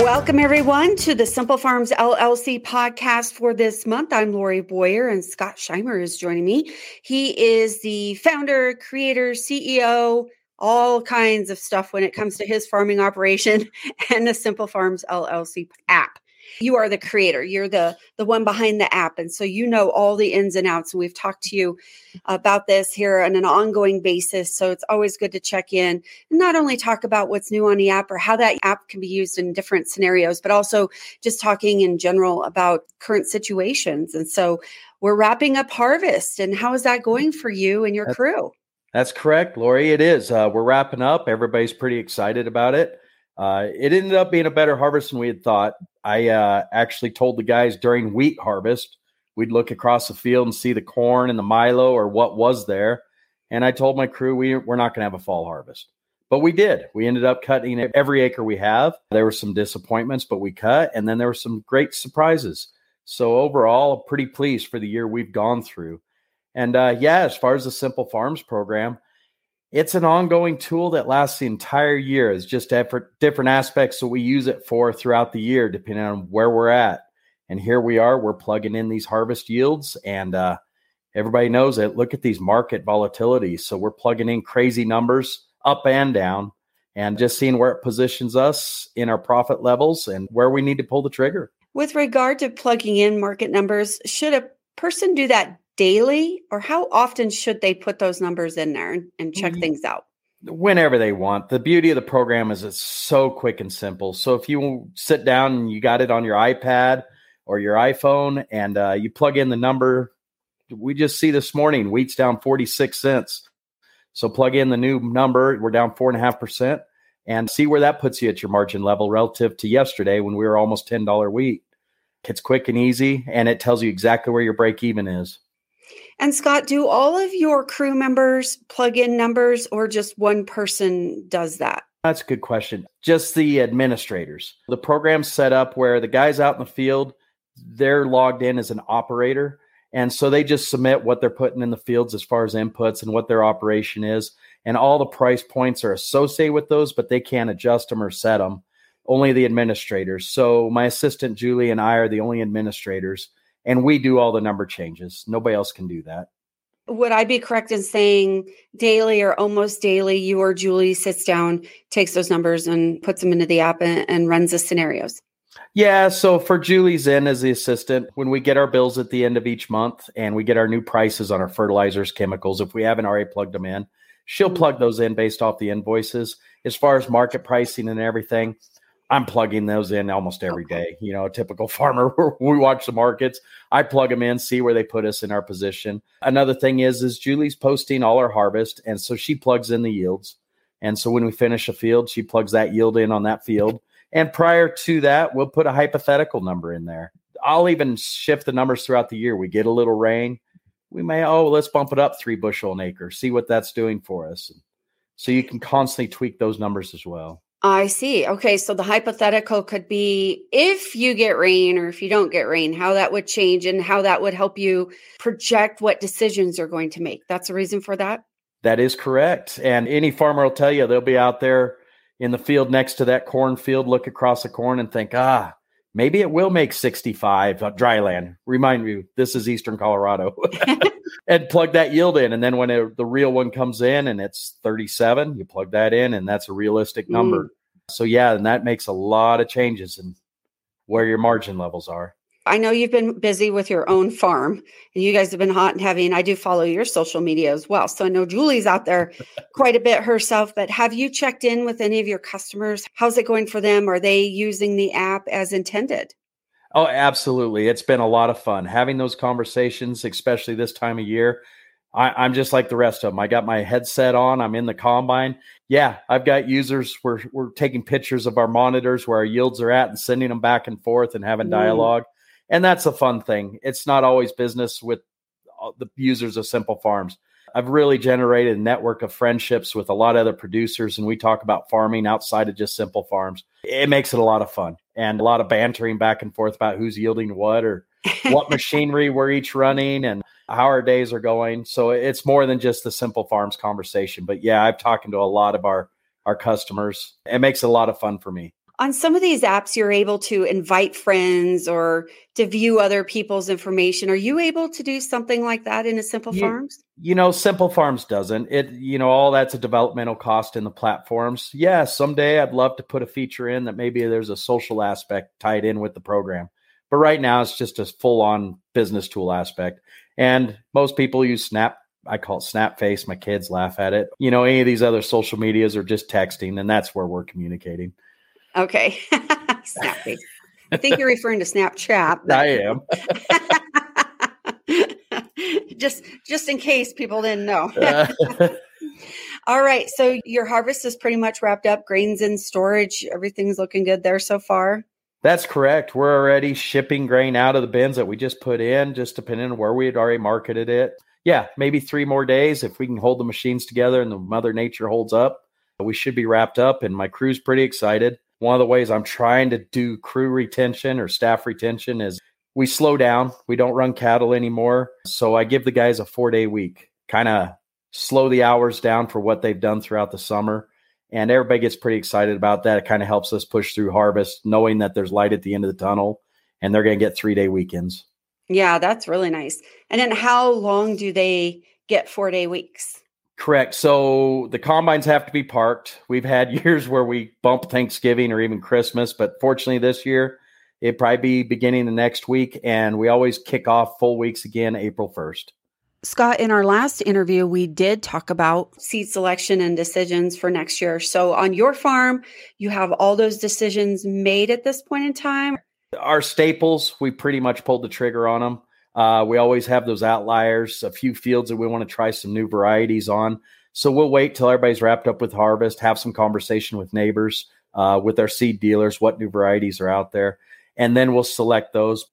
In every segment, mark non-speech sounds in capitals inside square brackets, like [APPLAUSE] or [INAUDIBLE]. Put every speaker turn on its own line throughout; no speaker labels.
Welcome, everyone, to the Simple Farms LLC podcast for this month. I'm Lori Boyer, and Scott Scheimer is joining me. He is the founder, creator, CEO, all kinds of stuff when it comes to his farming operation [LAUGHS] and the Simple Farms LLC app you are the creator you're the the one behind the app and so you know all the ins and outs and we've talked to you about this here on an ongoing basis so it's always good to check in and not only talk about what's new on the app or how that app can be used in different scenarios but also just talking in general about current situations and so we're wrapping up harvest and how is that going for you and your crew
that's correct lori it is uh, we're wrapping up everybody's pretty excited about it uh, it ended up being a better harvest than we had thought. I uh, actually told the guys during wheat harvest, we'd look across the field and see the corn and the milo or what was there. And I told my crew, we, we're not going to have a fall harvest. But we did. We ended up cutting every acre we have. There were some disappointments, but we cut. And then there were some great surprises. So overall, pretty pleased for the year we've gone through. And uh, yeah, as far as the Simple Farms program, it's an ongoing tool that lasts the entire year. It's just different aspects that we use it for throughout the year, depending on where we're at. And here we are, we're plugging in these harvest yields, and uh, everybody knows it. Look at these market volatilities. So we're plugging in crazy numbers up and down, and just seeing where it positions us in our profit levels and where we need to pull the trigger.
With regard to plugging in market numbers, should a person do that daily or how often should they put those numbers in there and, and check mm-hmm. things out?
Whenever they want. The beauty of the program is it's so quick and simple. So if you sit down and you got it on your iPad or your iPhone and uh, you plug in the number, we just see this morning wheat's down 46 cents. So plug in the new number, we're down four and a half percent, and see where that puts you at your margin level relative to yesterday when we were almost $10 wheat. It's quick and easy, and it tells you exactly where your break even is.
And Scott, do all of your crew members plug in numbers or just one person does that?
That's a good question. Just the administrators. The program's set up where the guys out in the field, they're logged in as an operator. And so they just submit what they're putting in the fields as far as inputs and what their operation is. And all the price points are associated with those, but they can't adjust them or set them. Only the administrators. So my assistant Julie and I are the only administrators and we do all the number changes. Nobody else can do that.
Would I be correct in saying daily or almost daily, you or Julie sits down, takes those numbers, and puts them into the app and, and runs the scenarios?
Yeah. So for Julie's in as the assistant, when we get our bills at the end of each month and we get our new prices on our fertilizers, chemicals, if we haven't already plugged them in, she'll mm-hmm. plug those in based off the invoices. As far as market pricing and everything, I'm plugging those in almost every day. You know, a typical [LAUGHS] farmer, we watch the markets. I plug them in, see where they put us in our position. Another thing is, is Julie's posting all our harvest, and so she plugs in the yields. And so when we finish a field, she plugs that yield in on that field. And prior to that, we'll put a hypothetical number in there. I'll even shift the numbers throughout the year. We get a little rain, we may oh let's bump it up three bushel an acre, see what that's doing for us. So you can constantly tweak those numbers as well.
I see. Okay. So the hypothetical could be if you get rain or if you don't get rain, how that would change and how that would help you project what decisions you're going to make. That's the reason for that.
That is correct. And any farmer will tell you they'll be out there in the field next to that cornfield, look across the corn and think, ah, maybe it will make 65 uh, dry land. Remind you, this is Eastern Colorado. [LAUGHS] [LAUGHS] and plug that yield in. And then when it, the real one comes in and it's 37, you plug that in and that's a realistic number. Mm. So, yeah, and that makes a lot of changes in where your margin levels are.
I know you've been busy with your own farm and you guys have been hot and heavy, and I do follow your social media as well. So I know Julie's out there [LAUGHS] quite a bit herself, but have you checked in with any of your customers? How's it going for them? Are they using the app as intended?
Oh, absolutely. It's been a lot of fun having those conversations, especially this time of year. I, am just like the rest of them. I got my headset on. I'm in the combine. Yeah, I've got users. We're we're taking pictures of our monitors where our yields are at and sending them back and forth and having mm. dialogue. And that's a fun thing. It's not always business with uh, the users of Simple Farms. I've really generated a network of friendships with a lot of other producers, and we talk about farming outside of just Simple Farms. It makes it a lot of fun and a lot of bantering back and forth about who's yielding what or what [LAUGHS] machinery we're each running and how our days are going. So it's more than just the simple farms conversation. But yeah, I've talking to a lot of our our customers. It makes it a lot of fun for me.
On some of these apps you're able to invite friends or to view other people's information are you able to do something like that in a simple
you,
farms
you know simple farms doesn't it you know all that's a developmental cost in the platforms yeah someday i'd love to put a feature in that maybe there's a social aspect tied in with the program but right now it's just a full on business tool aspect and most people use snap I call it snap face. My kids laugh at it. You know, any of these other social medias are just texting, and that's where we're communicating.
Okay. [LAUGHS] Snappy. I think you're [LAUGHS] referring to Snapchat.
But... I am. [LAUGHS]
just just in case people didn't know. Uh. All right. So your harvest is pretty much wrapped up. Grains in storage. Everything's looking good there so far.
That's correct. We're already shipping grain out of the bins that we just put in, just depending on where we had already marketed it. Yeah, maybe three more days if we can hold the machines together and the Mother Nature holds up. We should be wrapped up, and my crew's pretty excited one of the ways I'm trying to do crew retention or staff retention is we slow down. We don't run cattle anymore. So I give the guys a four day week, kind of slow the hours down for what they've done throughout the summer. And everybody gets pretty excited about that. It kind of helps us push through harvest, knowing that there's light at the end of the tunnel and they're going to get three day weekends.
Yeah, that's really nice. And then how long do they get four day weeks?
Correct. So the combines have to be parked. We've had [LAUGHS] years where we bump Thanksgiving or even Christmas, but fortunately this year it'd probably be beginning the next week, and we always kick off full weeks again April first.
Scott, in our last interview, we did talk about seed selection and decisions for next year. So, on your farm, you have all those decisions made at this point in time?
Our staples, we pretty much pulled the trigger on them. Uh, we always have those outliers, a few fields that we want to try some new varieties on. So we'll wait till everybody's wrapped up with harvest, have some conversation with neighbors, uh, with our seed dealers, what new varieties are out there, and then we'll select those.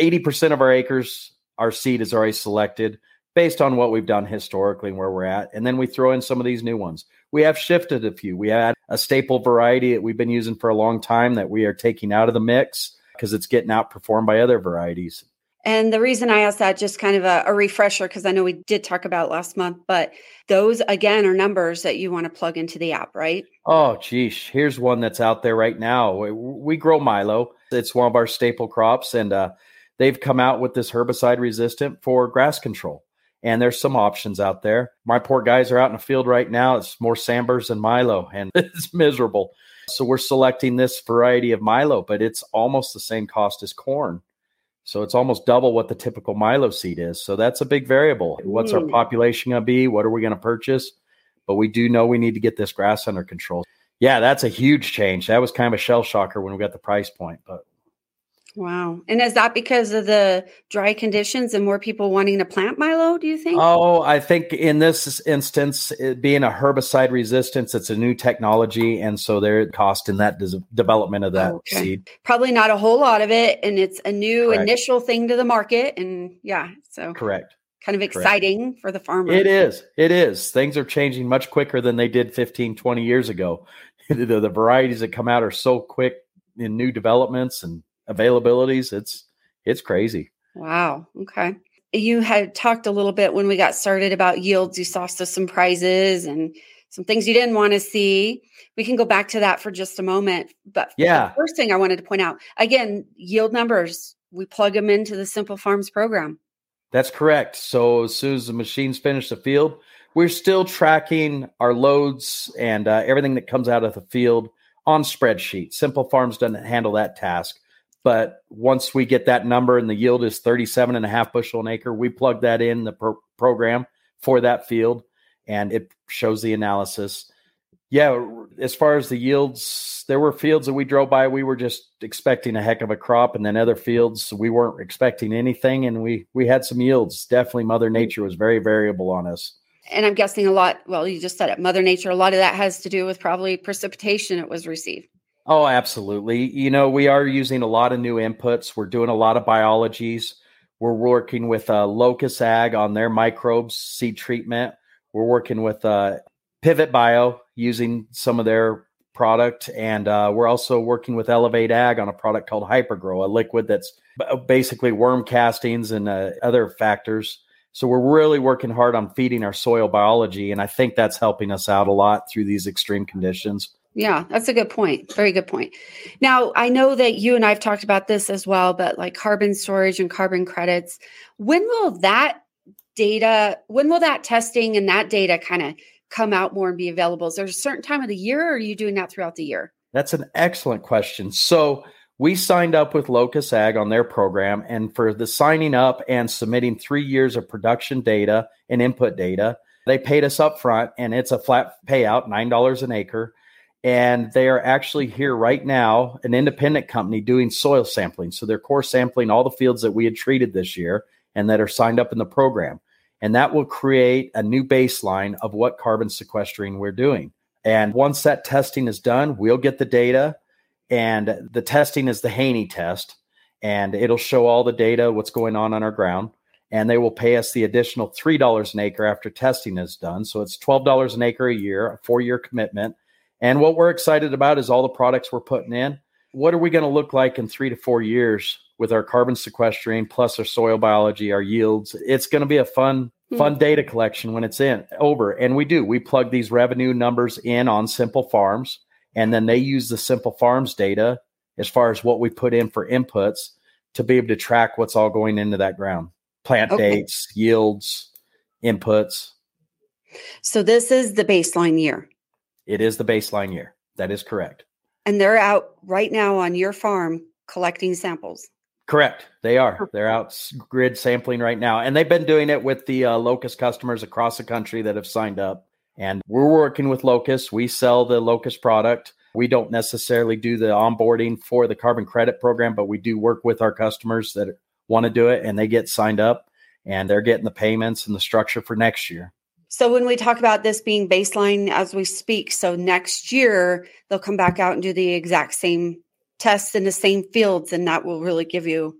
80% of our acres, our seed is already selected based on what we've done historically and where we're at. And then we throw in some of these new ones. We have shifted a few. We had a staple variety that we've been using for a long time that we are taking out of the mix because it's getting outperformed by other varieties.
And the reason I asked that, just kind of a, a refresher, because I know we did talk about last month, but those again are numbers that you want to plug into the app, right?
Oh, geez. Here's one that's out there right now. We, we grow Milo, it's one of our staple crops, and uh, they've come out with this herbicide resistant for grass control. And there's some options out there. My poor guys are out in the field right now. It's more Sandburs than Milo, and [LAUGHS] it's miserable. So we're selecting this variety of Milo, but it's almost the same cost as corn. So it's almost double what the typical Milo seed is. So that's a big variable. What's our hmm. population going to be? What are we going to purchase? But we do know we need to get this grass under control. Yeah, that's a huge change. That was kind of a shell shocker when we got the price point, but
Wow. And is that because of the dry conditions and more people wanting to plant Milo, do you think?
Oh, I think in this instance, being a herbicide resistance, it's a new technology. And so they're costing that des- development of that okay. seed.
Probably not a whole lot of it. And it's a new Correct. initial thing to the market. And yeah, so.
Correct.
Kind of exciting Correct. for the farmer.
It is. It is. Things are changing much quicker than they did 15, 20 years ago. [LAUGHS] the, the varieties that come out are so quick in new developments and availabilities. It's it's crazy.
Wow. Okay. You had talked a little bit when we got started about yields. You saw some prizes and some things you didn't want to see. We can go back to that for just a moment. But
yeah,
first thing I wanted to point out again, yield numbers. We plug them into the Simple Farms program.
That's correct. So as soon as the machines finish the field, we're still tracking our loads and uh, everything that comes out of the field on spreadsheet. Simple Farms doesn't handle that task. But once we get that number and the yield is 37 and a half bushel an acre, we plug that in the pro- program for that field and it shows the analysis. Yeah, as far as the yields, there were fields that we drove by, we were just expecting a heck of a crop, and then other fields we weren't expecting anything, and we we had some yields. Definitely, Mother Nature was very variable on us.
And I'm guessing a lot. Well, you just said it, Mother Nature. A lot of that has to do with probably precipitation it was received.
Oh, absolutely. You know, we are using a lot of new inputs. We're doing a lot of biologies. We're working with uh, Locus Ag on their microbes seed treatment. We're working with uh, Pivot Bio using some of their product, and uh, we're also working with Elevate Ag on a product called Hypergrow, a liquid that's basically worm castings and uh, other factors. So we're really working hard on feeding our soil biology, and I think that's helping us out a lot through these extreme conditions.
Yeah, that's a good point. Very good point. Now, I know that you and I've talked about this as well, but like carbon storage and carbon credits, when will that data, when will that testing and that data kind of come out more and be available? Is there a certain time of the year or are you doing that throughout the year?
That's an excellent question. So, we signed up with Locus Ag on their program, and for the signing up and submitting three years of production data and input data, they paid us up front, and it's a flat payout, $9 an acre and they are actually here right now, an independent company doing soil sampling. So they're core sampling all the fields that we had treated this year and that are signed up in the program. And that will create a new baseline of what carbon sequestering we're doing. And once that testing is done, we'll get the data. And the testing is the Haney test, and it'll show all the data, what's going on on our ground. And they will pay us the additional $3 an acre after testing is done. So it's $12 an acre a year, a four year commitment and what we're excited about is all the products we're putting in. What are we going to look like in three to four years with our carbon sequestering plus our soil biology, our yields? It's going to be a fun, hmm. fun data collection when it's in over. And we do. We plug these revenue numbers in on Simple Farms, and then they use the Simple Farms data as far as what we put in for inputs to be able to track what's all going into that ground plant okay. dates, yields, inputs.
So this is the baseline year.
It is the baseline year. That is correct.
And they're out right now on your farm collecting samples.
Correct. They are. They're out grid sampling right now. And they've been doing it with the uh, Locus customers across the country that have signed up. And we're working with Locus. We sell the Locus product. We don't necessarily do the onboarding for the carbon credit program, but we do work with our customers that want to do it and they get signed up and they're getting the payments and the structure for next year.
So when we talk about this being baseline as we speak, so next year they'll come back out and do the exact same tests in the same fields, and that will really give you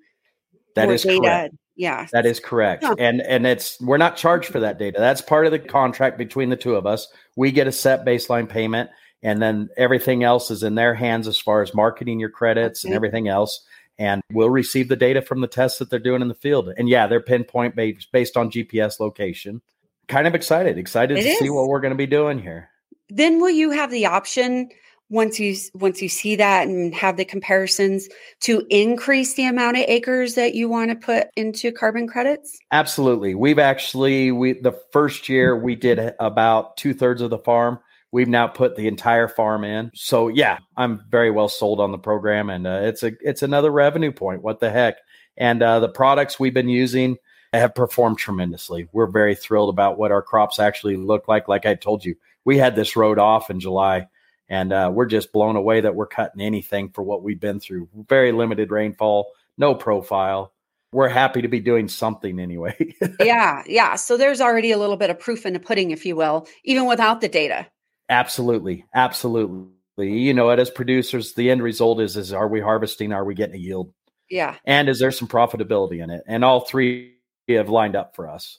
that is data. correct.
Yeah,
that is correct. Yeah. And and it's we're not charged for that data. That's part of the contract between the two of us. We get a set baseline payment, and then everything else is in their hands as far as marketing your credits okay. and everything else. And we'll receive the data from the tests that they're doing in the field. And yeah, they're pinpoint based based on GPS location kind of excited, excited it to is. see what we're going to be doing here.
Then will you have the option once you once you see that and have the comparisons to increase the amount of acres that you want to put into carbon credits?
Absolutely. We've actually we the first year we did about two thirds of the farm. We've now put the entire farm in. So yeah, I'm very well sold on the program, and uh, it's a it's another revenue point. What the heck? And uh, the products we've been using have performed tremendously. We're very thrilled about what our crops actually look like. Like I told you, we had this road off in July, and uh, we're just blown away that we're cutting anything for what we've been through. Very limited rainfall, no profile. We're happy to be doing something anyway. [LAUGHS]
yeah, yeah. So there's already a little bit of proof in the pudding, if you will, even without the data.
Absolutely, absolutely. You know, as producers, the end result is: is are we harvesting? Are we getting a yield?
Yeah.
And is there some profitability in it? And all three have lined up for us.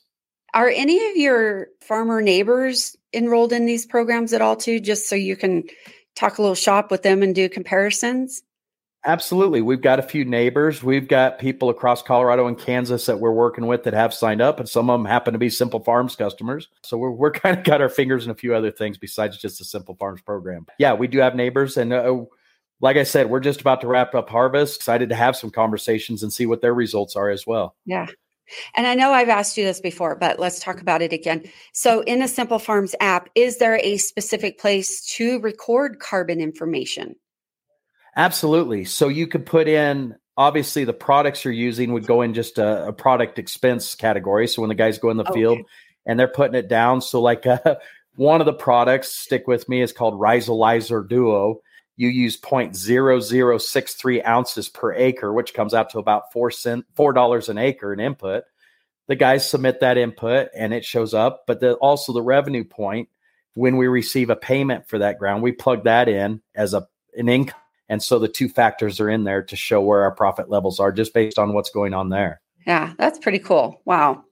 Are any of your farmer neighbors enrolled in these programs at all too just so you can talk a little shop with them and do comparisons?
Absolutely. We've got a few neighbors. We've got people across Colorado and Kansas that we're working with that have signed up, and some of them happen to be Simple Farms customers. So we're, we're [LAUGHS] kind of got our fingers in a few other things besides just the Simple Farms program. Yeah, we do have neighbors. And uh, like I said, we're just about to wrap up harvest. Excited to have some conversations and see what their results are as well.
Yeah. And I know I've asked you this before, but let's talk about it again. So, in the Simple Farms app, is there a specific place to record carbon information?
Absolutely. So, you could put in obviously the products you're using would go in just a, a product expense category. So, when the guys go in the okay. field and they're putting it down, so like uh, [LAUGHS] one of the products, stick with me, is called Rhizolizer Duo you use 0.0063 ounces per acre, which comes out to about four cent four dollars an acre in input. The guys submit that input and it shows up, but the, also the revenue point when we receive a payment for that ground, we plug that in as a an income, and so the two factors are in there to show where our profit levels are just based on what's going on there.
Yeah, that's pretty cool. Wow.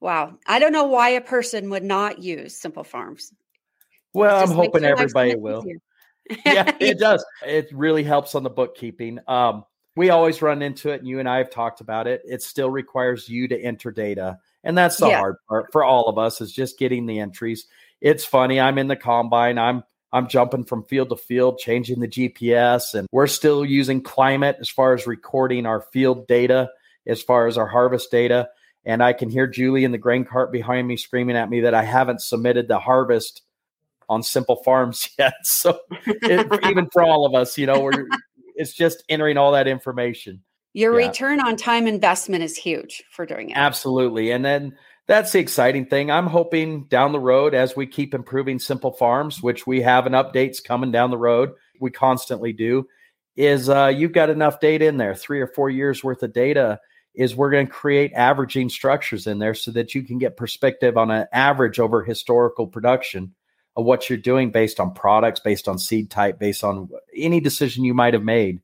Wow. I don't know why a person would not use Simple Farms.
Well, I'm hoping everybody will. Easier yeah, [LAUGHS] it does. It really helps on the bookkeeping. Um, we always run into it, and you and I have talked about it. It still requires you to enter data, and that's the yeah. hard part for all of us is just getting the entries. It's funny. I'm in the combine. I'm I'm jumping from field to field, changing the GPS, and we're still using climate as far as recording our field data, as far as our harvest data. And I can hear Julie in the grain cart behind me screaming at me that I haven't submitted the harvest on Simple Farms [LAUGHS] yet. So it, [LAUGHS] even for all of us, you know, we're it's just entering all that information.
Your yeah. return on time investment is huge for doing it.
Absolutely. And then that's the exciting thing. I'm hoping down the road as we keep improving Simple Farms, which we have an updates coming down the road, we constantly do, is uh, you've got enough data in there, three or four years worth of data. Is we're going to create averaging structures in there so that you can get perspective on an average over historical production of what you're doing based on products, based on seed type, based on any decision you might have made.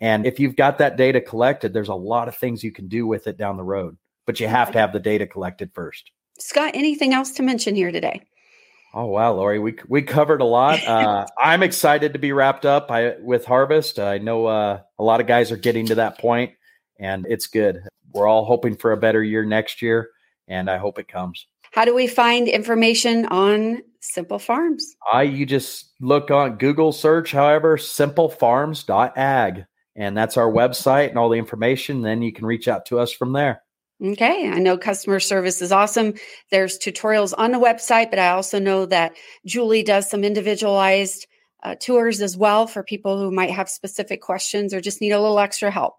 And if you've got that data collected, there's a lot of things you can do with it down the road, but you have to have the data collected first.
Scott, anything else to mention here today?
Oh wow, Lori, we we covered a lot. [LAUGHS] Uh, I'm excited to be wrapped up I, with harvest. I know uh, a lot of guys are getting to that point, and it's good. We're all hoping for a better year next year, and I hope it comes.
How do we find information on Simple Farms?
I you just look on Google search, however, simplefarms.ag. And that's our website and all the information. Then you can reach out to us from there.
Okay. I know customer service is awesome. There's tutorials on the website, but I also know that Julie does some individualized uh, tours as well for people who might have specific questions or just need a little extra help.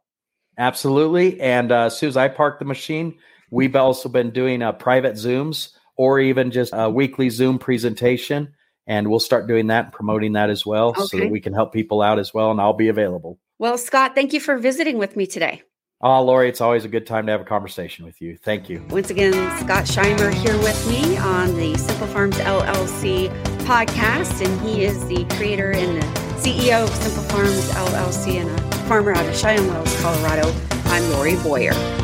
Absolutely. And uh, as soon as I park the machine, We've also been doing uh, private Zooms or even just a weekly Zoom presentation. And we'll start doing that and promoting that as well okay. so that we can help people out as well. And I'll be available.
Well, Scott, thank you for visiting with me today.
Oh, Lori, it's always a good time to have a conversation with you. Thank you.
Once again, Scott Scheimer here with me on the Simple Farms LLC podcast. And he is the creator and the CEO of Simple Farms LLC and a farmer out of Cheyenne Wells, Colorado. I'm Lori Boyer.